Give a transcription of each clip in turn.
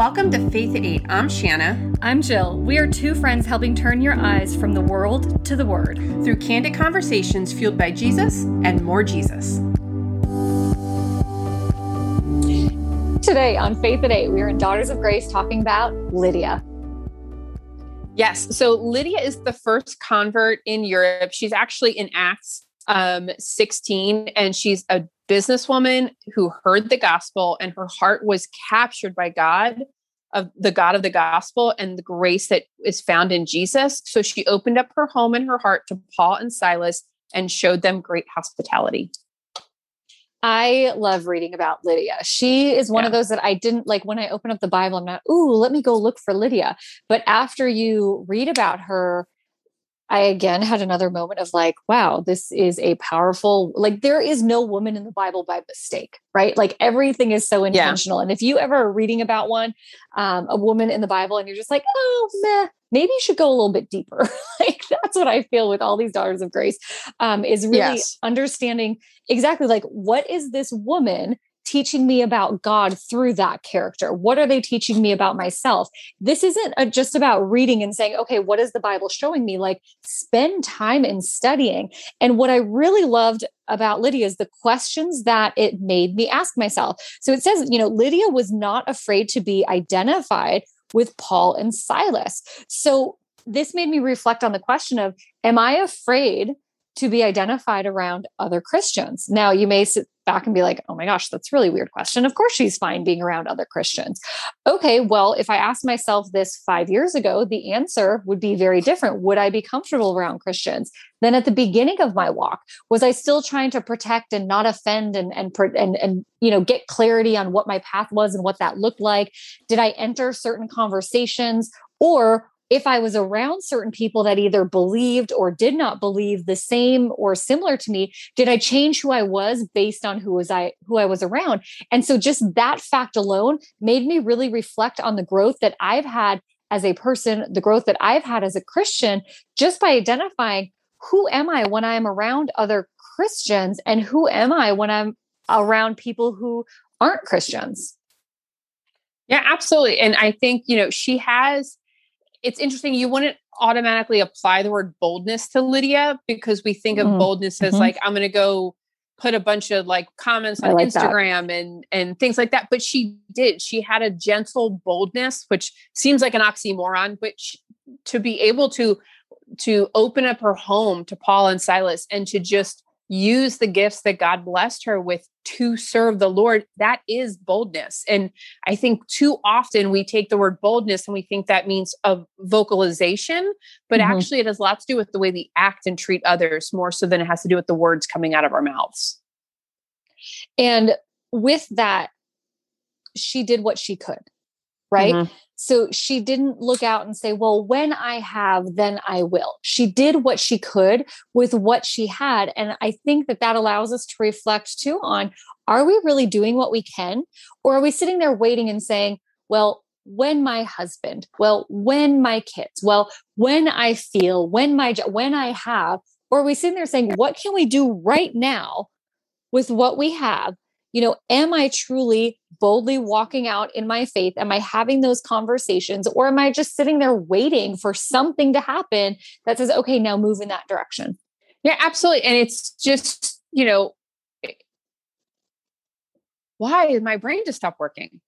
Welcome to Faith at 8. I'm Shanna. I'm Jill. We are two friends helping turn your eyes from the world to the Word through candid conversations fueled by Jesus and more Jesus. Today on Faith at 8, we are in Daughters of Grace talking about Lydia. Yes. So Lydia is the first convert in Europe. She's actually in Acts um, 16, and she's a businesswoman who heard the gospel and her heart was captured by God of the God of the gospel and the grace that is found in Jesus. So she opened up her home and her heart to Paul and Silas and showed them great hospitality. I love reading about Lydia. She is one yeah. of those that I didn't like when I open up the Bible. I'm not, ooh, let me go look for Lydia. But after you read about her, I again had another moment of like, wow, this is a powerful, like, there is no woman in the Bible by mistake, right? Like, everything is so intentional. Yeah. And if you ever are reading about one, um, a woman in the Bible, and you're just like, oh, meh, maybe you should go a little bit deeper. like, that's what I feel with all these daughters of grace um, is really yes. understanding exactly like, what is this woman teaching me about God through that character? What are they teaching me about myself? This isn't a, just about reading and saying, okay, what is the Bible showing me? Like, spend time in studying. And what I really loved about Lydia is the questions that it made me ask myself. So it says, you know, Lydia was not afraid to be identified with Paul and Silas. So this made me reflect on the question of, am I afraid? To be identified around other Christians. Now, you may sit back and be like, oh my gosh, that's really weird question. Of course, she's fine being around other Christians. Okay, well, if I asked myself this five years ago, the answer would be very different. Would I be comfortable around Christians? Then at the beginning of my walk, was I still trying to protect and not offend and, and, and, and, you know, get clarity on what my path was and what that looked like? Did I enter certain conversations or if I was around certain people that either believed or did not believe the same or similar to me, did I change who I was based on who was I who I was around? And so just that fact alone made me really reflect on the growth that I've had as a person, the growth that I've had as a Christian just by identifying who am I when I'm around other Christians and who am I when I'm around people who aren't Christians. Yeah, absolutely. And I think, you know, she has it's interesting. You wouldn't automatically apply the word boldness to Lydia because we think of mm boldness as mm-hmm. like, I'm going to go put a bunch of like comments on like Instagram that. and and things like that. But she did. She had a gentle boldness, which seems like an oxymoron, but she, to be able to to open up her home to Paul and Silas and to just use the gifts that God blessed her with to serve the Lord, that is boldness. And I think too often we take the word boldness and we think that means a vocalization, but mm-hmm. actually it has a lot to do with the way we act and treat others more so than it has to do with the words coming out of our mouths. And with that, she did what she could, right? Mm-hmm. So she didn't look out and say, well, when I have, then I will. She did what she could with what she had. And I think that that allows us to reflect too on are we really doing what we can? Or are we sitting there waiting and saying, well, when my husband, well, when my kids, well, when I feel, when my, when I have, or are we sitting there saying, what can we do right now with what we have you know, am I truly boldly walking out in my faith? Am I having those conversations? Or am I just sitting there waiting for something to happen that says, okay, now move in that direction? Yeah, absolutely. And it's just, you know, why did my brain just stop working?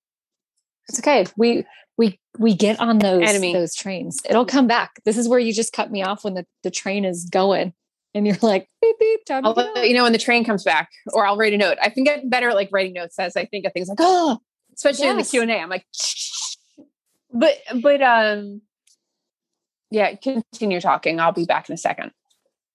It's okay. We we we get on those Enemy. those trains. It'll come back. This is where you just cut me off when the, the train is going and you're like beep beep time I'll let you know when the train comes back or I'll write a note. I've been getting better at like writing notes as I think of things like oh especially yes. in the Q&A I'm like but but um yeah continue talking I'll be back in a second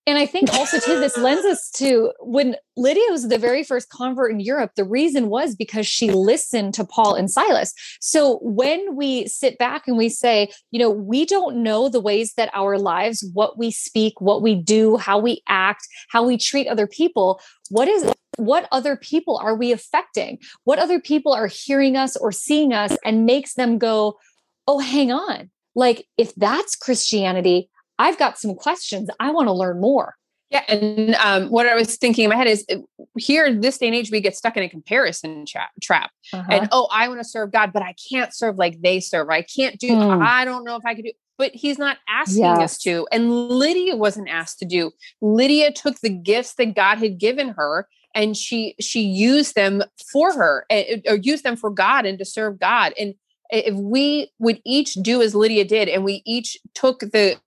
and I think also too, this lends us to when Lydia was the very first convert in Europe, the reason was because she listened to Paul and Silas. So when we sit back and we say, you know, we don't know the ways that our lives, what we speak, what we do, how we act, how we treat other people, what is what other people are we affecting? What other people are hearing us or seeing us and makes them go, oh, hang on. Like if that's Christianity, I've got some questions. I want to learn more. Yeah, and um, what I was thinking in my head is uh, here, this day and age, we get stuck in a comparison tra- trap. Uh-huh. And oh, I want to serve God, but I can't serve like they serve. I can't do. Mm. I don't know if I could do. But He's not asking yes. us to. And Lydia wasn't asked to do. Lydia took the gifts that God had given her, and she she used them for her, or used them for God and to serve God. And if we would each do as Lydia did, and we each took the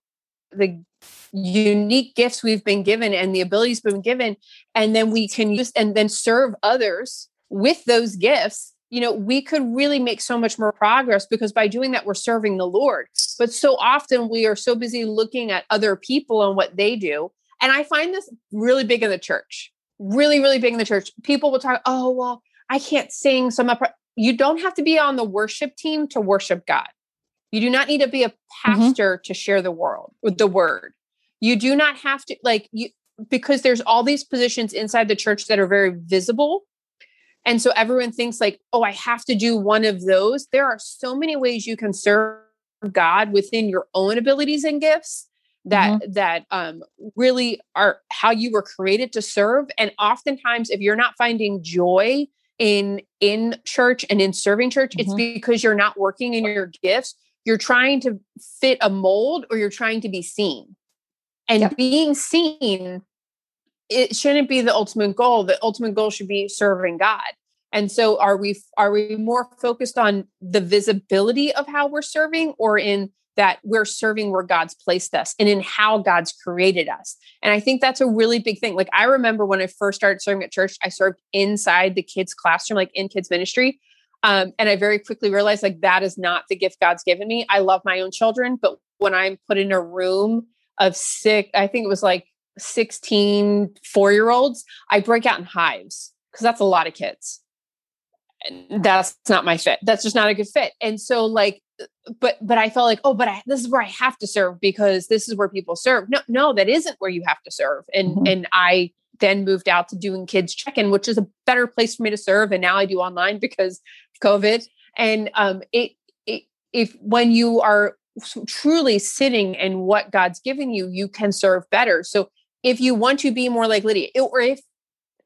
the unique gifts we've been given and the abilities been given and then we can use and then serve others with those gifts you know we could really make so much more progress because by doing that we're serving the lord. But so often we are so busy looking at other people and what they do. And i find this really big in the church really really big in the church. People will talk oh well i can't sing so i'm not you don't have to be on the worship team to worship god you do not need to be a mm-hmm. pastor mm-hmm. to share the world with the word you do not have to like you because there's all these positions inside the church that are very visible. And so everyone thinks like, "Oh, I have to do one of those." There are so many ways you can serve God within your own abilities and gifts that mm-hmm. that um, really are how you were created to serve and oftentimes if you're not finding joy in in church and in serving church mm-hmm. it's because you're not working in your gifts you're trying to fit a mold or you're trying to be seen and yep. being seen it shouldn't be the ultimate goal the ultimate goal should be serving god and so are we are we more focused on the visibility of how we're serving or in that we're serving where God's placed us and in how God's created us. And I think that's a really big thing. Like I remember when I first started serving at church, I served inside the kids' classroom, like in kids' ministry. Um, and I very quickly realized like that is not the gift God's given me. I love my own children, but when I'm put in a room of sick, I think it was like 16 four year olds, I break out in hives because that's a lot of kids. And that's not my fit. That's just not a good fit. And so, like, but but I felt like, oh, but I, this is where I have to serve because this is where people serve. No, no, that isn't where you have to serve. And mm-hmm. and I then moved out to doing kids check-in, which is a better place for me to serve. And now I do online because COVID. And um, it, it if when you are truly sitting in what God's given you, you can serve better. So if you want to be more like Lydia, or if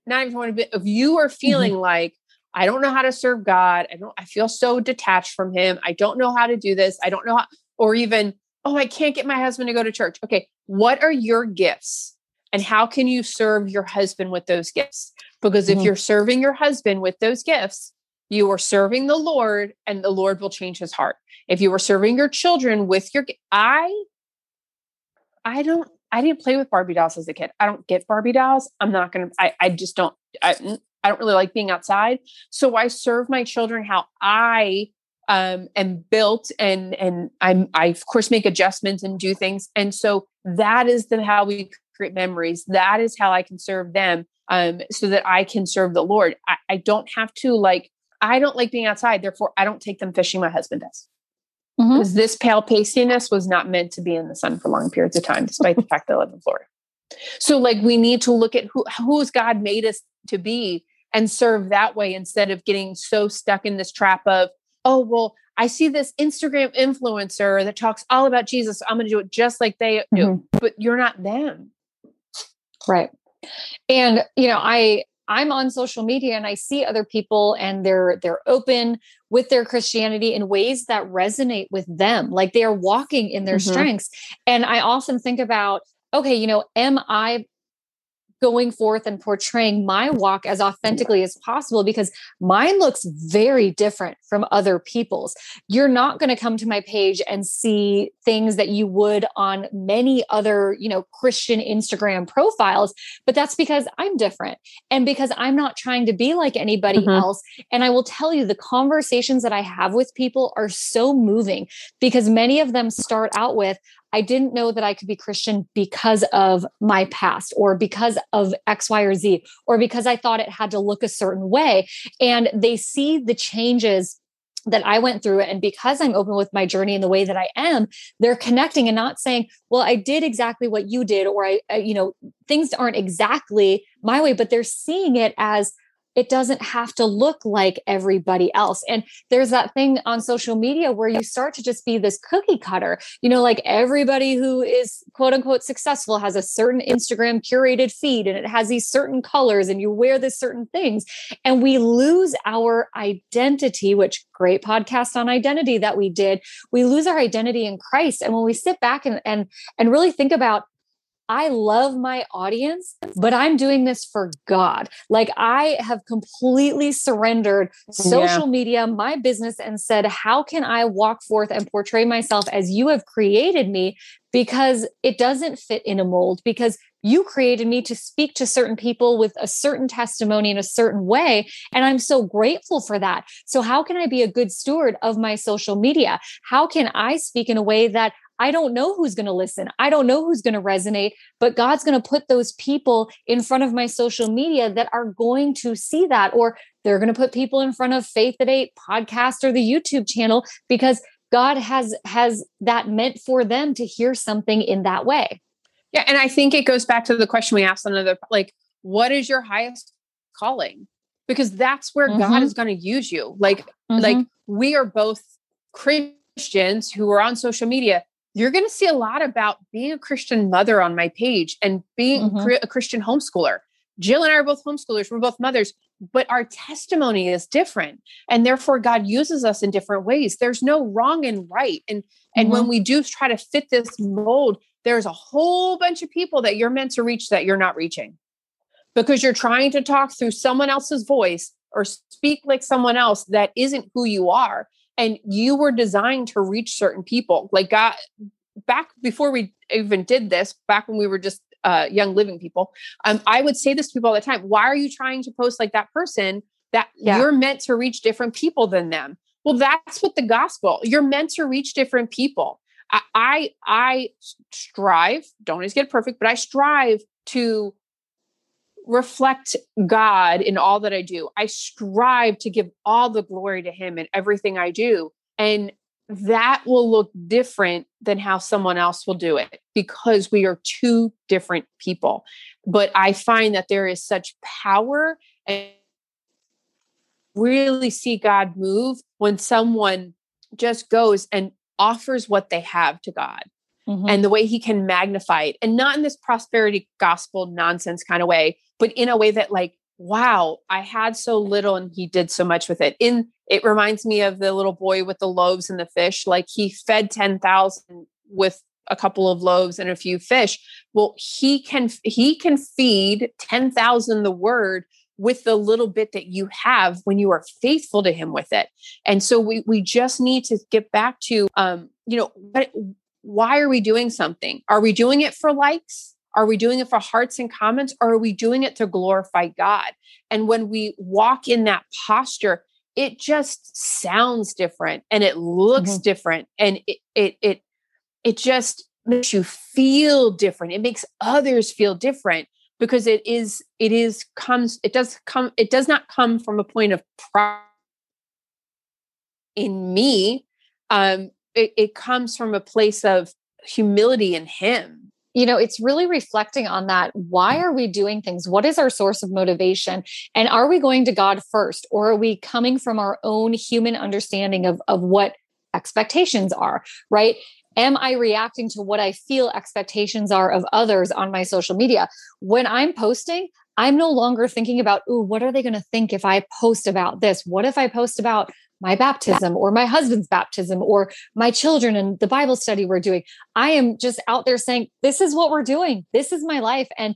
not even want to be, if you are feeling mm-hmm. like I don't know how to serve God, I don't, I feel so detached from Him. I don't know how to do this. I don't know how, or even oh, I can't get my husband to go to church. Okay, what are your gifts, and how can you serve your husband with those gifts? Because mm-hmm. if you're serving your husband with those gifts, you are serving the Lord, and the Lord will change His heart. If you were serving your children with your i i don't i didn't play with barbie dolls as a kid. I don't get barbie dolls. I'm not gonna i, I just don't I, I don't really like being outside. So i serve my children how i um, am built and and i'm i of course make adjustments and do things. And so that is the how we create memories that is how i can serve them um, so that i can serve the lord I, I don't have to like i don't like being outside therefore i don't take them fishing my husband does Mm-hmm. Because this pale pastiness was not meant to be in the sun for long periods of time, despite the fact that I live in Florida. So, like, we need to look at who who's God made us to be and serve that way instead of getting so stuck in this trap of, oh, well, I see this Instagram influencer that talks all about Jesus. I'm going to do it just like they do, mm-hmm. but you're not them. Right. And, you know, I, I'm on social media and I see other people and they're they're open with their Christianity in ways that resonate with them. Like they are walking in their mm-hmm. strengths. And I often think about, okay, you know, am I going forth and portraying my walk as authentically as possible because mine looks very different from other people's. You're not going to come to my page and see things that you would on many other, you know, Christian Instagram profiles, but that's because I'm different and because I'm not trying to be like anybody mm-hmm. else. And I will tell you the conversations that I have with people are so moving because many of them start out with, I didn't know that I could be Christian because of my past or because of X, Y, or Z, or because I thought it had to look a certain way. And they see the changes that I went through And because I'm open with my journey and the way that I am, they're connecting and not saying, well, I did exactly what you did, or I, I you know, things aren't exactly my way, but they're seeing it as, it doesn't have to look like everybody else. And there's that thing on social media where you start to just be this cookie cutter. You know, like everybody who is quote unquote successful has a certain Instagram curated feed and it has these certain colors and you wear this certain things. And we lose our identity, which great podcast on identity that we did. We lose our identity in Christ. And when we sit back and and and really think about I love my audience, but I'm doing this for God. Like I have completely surrendered social yeah. media, my business, and said, How can I walk forth and portray myself as you have created me? Because it doesn't fit in a mold, because you created me to speak to certain people with a certain testimony in a certain way. And I'm so grateful for that. So, how can I be a good steward of my social media? How can I speak in a way that I don't know who's going to listen. I don't know who's going to resonate, but God's going to put those people in front of my social media that are going to see that, or they're going to put people in front of Faith at Eight podcast or the YouTube channel because God has has that meant for them to hear something in that way. Yeah, and I think it goes back to the question we asked another like, what is your highest calling? Because that's where mm-hmm. God is going to use you. Like, mm-hmm. like we are both Christians who are on social media you're going to see a lot about being a Christian mother on my page and being mm-hmm. a Christian homeschooler. Jill and I are both homeschoolers. We're both mothers, but our testimony is different. And therefore God uses us in different ways. There's no wrong and right. And and mm-hmm. when we do try to fit this mold, there's a whole bunch of people that you're meant to reach that you're not reaching. Because you're trying to talk through someone else's voice or speak like someone else that isn't who you are and you were designed to reach certain people like god back before we even did this back when we were just uh, young living people um, i would say this to people all the time why are you trying to post like that person that yeah. you're meant to reach different people than them well that's what the gospel you're meant to reach different people I, I i strive don't always get perfect but i strive to reflect God in all that I do. I strive to give all the glory to Him in everything I do. And that will look different than how someone else will do it because we are two different people. But I find that there is such power and really see God move when someone just goes and offers what they have to God. Mm-hmm. And the way he can magnify it, and not in this prosperity gospel nonsense kind of way, but in a way that like wow i had so little and he did so much with it. In it reminds me of the little boy with the loaves and the fish like he fed 10,000 with a couple of loaves and a few fish. Well he can he can feed 10,000 the word with the little bit that you have when you are faithful to him with it. And so we we just need to get back to um you know what why are we doing something? Are we doing it for likes are we doing it for hearts and comments or are we doing it to glorify God? And when we walk in that posture, it just sounds different and it looks mm-hmm. different and it it it it just makes you feel different. It makes others feel different because it is it is comes it does come it does not come from a point of pride in me um it, it comes from a place of humility in him you know, it's really reflecting on that. Why are we doing things? What is our source of motivation? And are we going to God first, or are we coming from our own human understanding of, of what expectations are, right? Am I reacting to what I feel expectations are of others on my social media? When I'm posting, I'm no longer thinking about, oh, what are they going to think if I post about this? What if I post about my baptism or my husband's baptism or my children and the Bible study we're doing. I am just out there saying, this is what we're doing. This is my life. And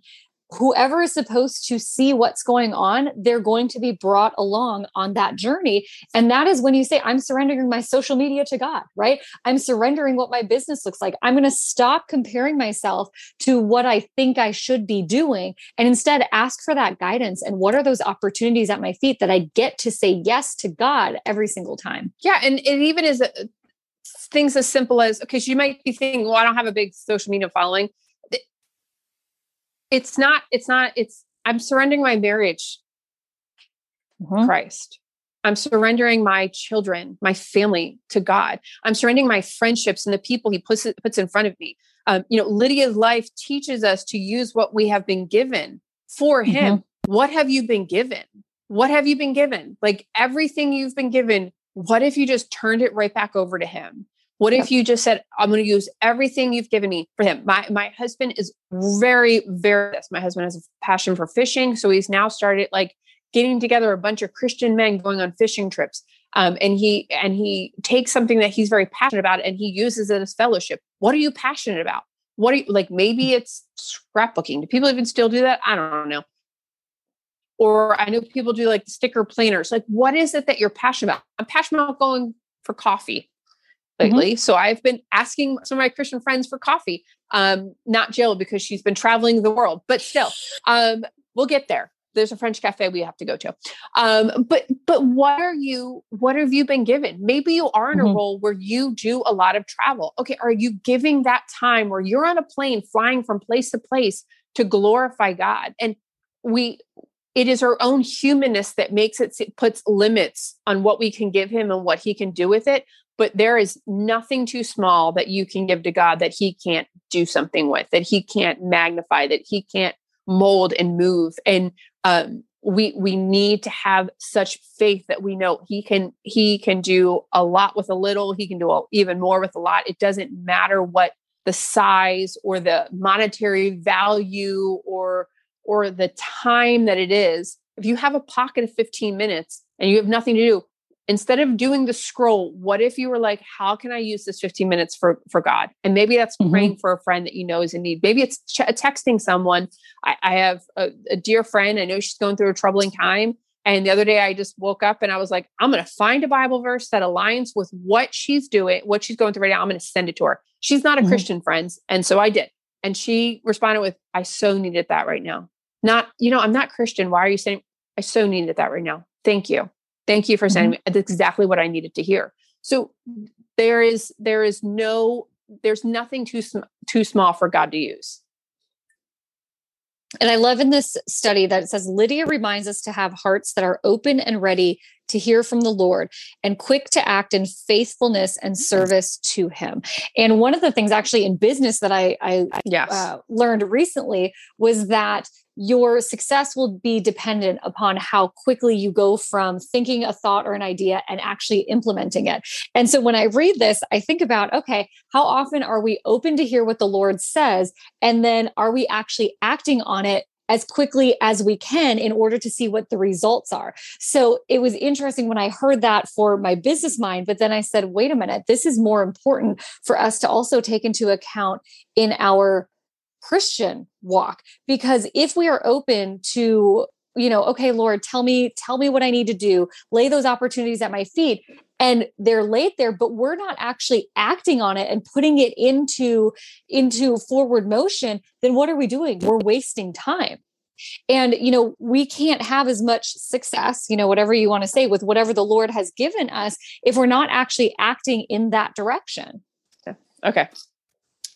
whoever is supposed to see what's going on, they're going to be brought along on that journey. And that is when you say, I'm surrendering my social media to God, right? I'm surrendering what my business looks like. I'm going to stop comparing myself to what I think I should be doing and instead ask for that guidance. And what are those opportunities at my feet that I get to say yes to God every single time? Yeah. And it even is. Things as simple as because you might be thinking well i don't have a big social media following it's not it's not it's i'm surrendering my marriage mm-hmm. christ i'm surrendering my children my family to god i'm surrendering my friendships and the people he puts puts in front of me um, you know lydia's life teaches us to use what we have been given for him mm-hmm. what have you been given what have you been given? Like everything you've been given, what if you just turned it right back over to him? What if you just said, I'm going to use everything you've given me for him? My my husband is very, very this. My husband has a passion for fishing. So he's now started like getting together a bunch of Christian men going on fishing trips. Um, and he and he takes something that he's very passionate about and he uses it as fellowship. What are you passionate about? What are you like? Maybe it's scrapbooking. Do people even still do that? I don't know. Or I know people do like sticker planners. Like, what is it that you're passionate about? I'm passionate about going for coffee. Lately. Mm-hmm. So I've been asking some of my Christian friends for coffee. Um, not Jill because she's been traveling the world, but still, um, we'll get there. There's a French cafe we have to go to. Um, but but what are you? What have you been given? Maybe you are in mm-hmm. a role where you do a lot of travel. Okay, are you giving that time where you're on a plane flying from place to place to glorify God? And we it is our own humanness that makes it, it puts limits on what we can give him and what he can do with it but there is nothing too small that you can give to God that he can't do something with, that he can't magnify, that he can't mold and move. And um, we we need to have such faith that we know he can he can do a lot with a little, he can do even more with a lot. It doesn't matter what the size or the monetary value or or the time that it is. If you have a pocket of 15 minutes and you have nothing to do, instead of doing the scroll what if you were like how can i use this 15 minutes for for god? And maybe that's mm-hmm. praying for a friend that you know is in need. Maybe it's ch- texting someone. I, I have a, a, dear friend i know she's going through a troubling time. And the other day i just woke up and i was like i'm going to find a bible verse that aligns with what she's doing what she's going through right now. I'm going to send it to her. She's not a mm-hmm. christian friends. And so i did. And she responded with i so needed that right now. Not you know i'm not christian. Why are you saying i so needed that right now thank you Thank you for sending mm-hmm. me. That's exactly what I needed to hear. So there is there is no there's nothing too sm- too small for God to use. And I love in this study that it says Lydia reminds us to have hearts that are open and ready to hear from the Lord and quick to act in faithfulness and service to Him. And one of the things actually in business that I, I yes. uh, learned recently was that your success will be dependent upon how quickly you go from thinking a thought or an idea and actually implementing it. And so when I read this, I think about okay, how often are we open to hear what the Lord says? And then are we actually acting on it as quickly as we can in order to see what the results are. So it was interesting when I heard that for my business mind, but then I said, wait a minute, this is more important for us to also take into account in our Christian walk. Because if we are open to, you know, okay, Lord, tell me, tell me what I need to do, lay those opportunities at my feet, and they're laid there, but we're not actually acting on it and putting it into into forward motion, then what are we doing? We're wasting time. And, you know, we can't have as much success, you know, whatever you want to say, with whatever the Lord has given us if we're not actually acting in that direction. Okay.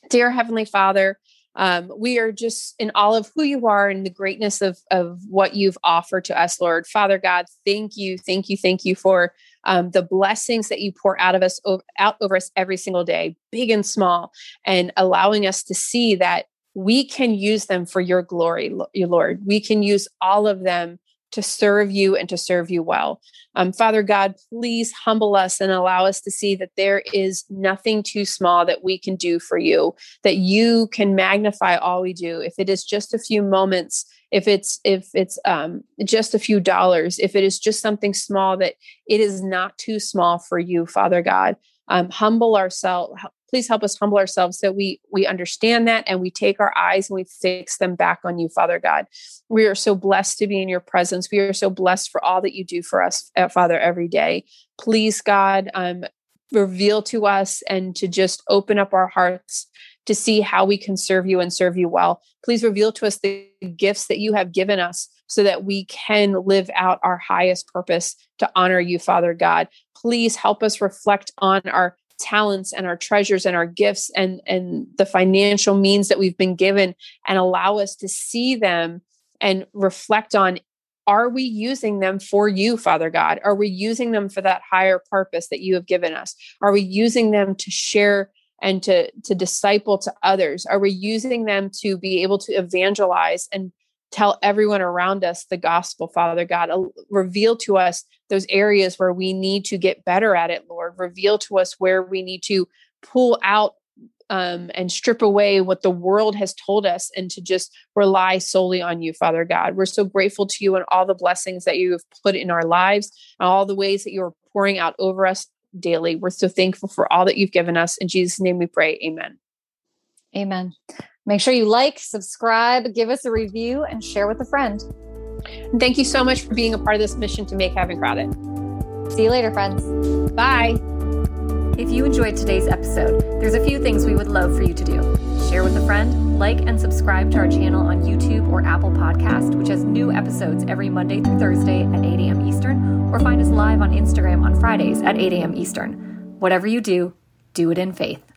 Dear Heavenly Father, um, we are just in all of who you are and the greatness of of what you've offered to us, Lord. Father God, thank you, thank you, thank you for um, the blessings that you pour out of us out over us every single day, big and small, and allowing us to see that we can use them for your glory, Lord. We can use all of them to serve you and to serve you well. Um, Father God, please humble us and allow us to see that there is nothing too small that we can do for you, that you can magnify all we do. If it is just a few moments, if it's if it's um, just a few dollars, if it is just something small, that it is not too small for you, Father God. Um, humble ourselves please help us humble ourselves so we we understand that and we take our eyes and we fix them back on you father god. We are so blessed to be in your presence. We are so blessed for all that you do for us uh, father every day. Please god um, reveal to us and to just open up our hearts to see how we can serve you and serve you well. Please reveal to us the gifts that you have given us so that we can live out our highest purpose to honor you father god. Please help us reflect on our talents and our treasures and our gifts and and the financial means that we've been given and allow us to see them and reflect on are we using them for you father god? Are we using them for that higher purpose that you have given us? Are we using them to share and to to disciple to others? Are we using them to be able to evangelize and tell everyone around us the gospel, Father God. Reveal to us those areas where we need to get better at it, Lord. Reveal to us where we need to pull out um, and strip away what the world has told us and to just rely solely on you, Father God. We're so grateful to you and all the blessings that you have put in our lives, and all the ways that you are pouring out over us daily. We're so thankful for all that you've given us. In Jesus' name we pray. Amen. Amen. Make sure you like, subscribe, give us a review, and share with a friend. And thank you so much for being a part of this mission to make Heaven Crowded. See you later, friends. Bye. If you enjoyed today's episode, there's a few things we would love for you to do. Share with a friend, like and subscribe to our channel on YouTube or Apple Podcast, which has new episodes every Monday through Thursday at 8 a.m. Eastern, or find us live on Instagram on Fridays at 8 a.m. Eastern. Whatever you do, do it in faith.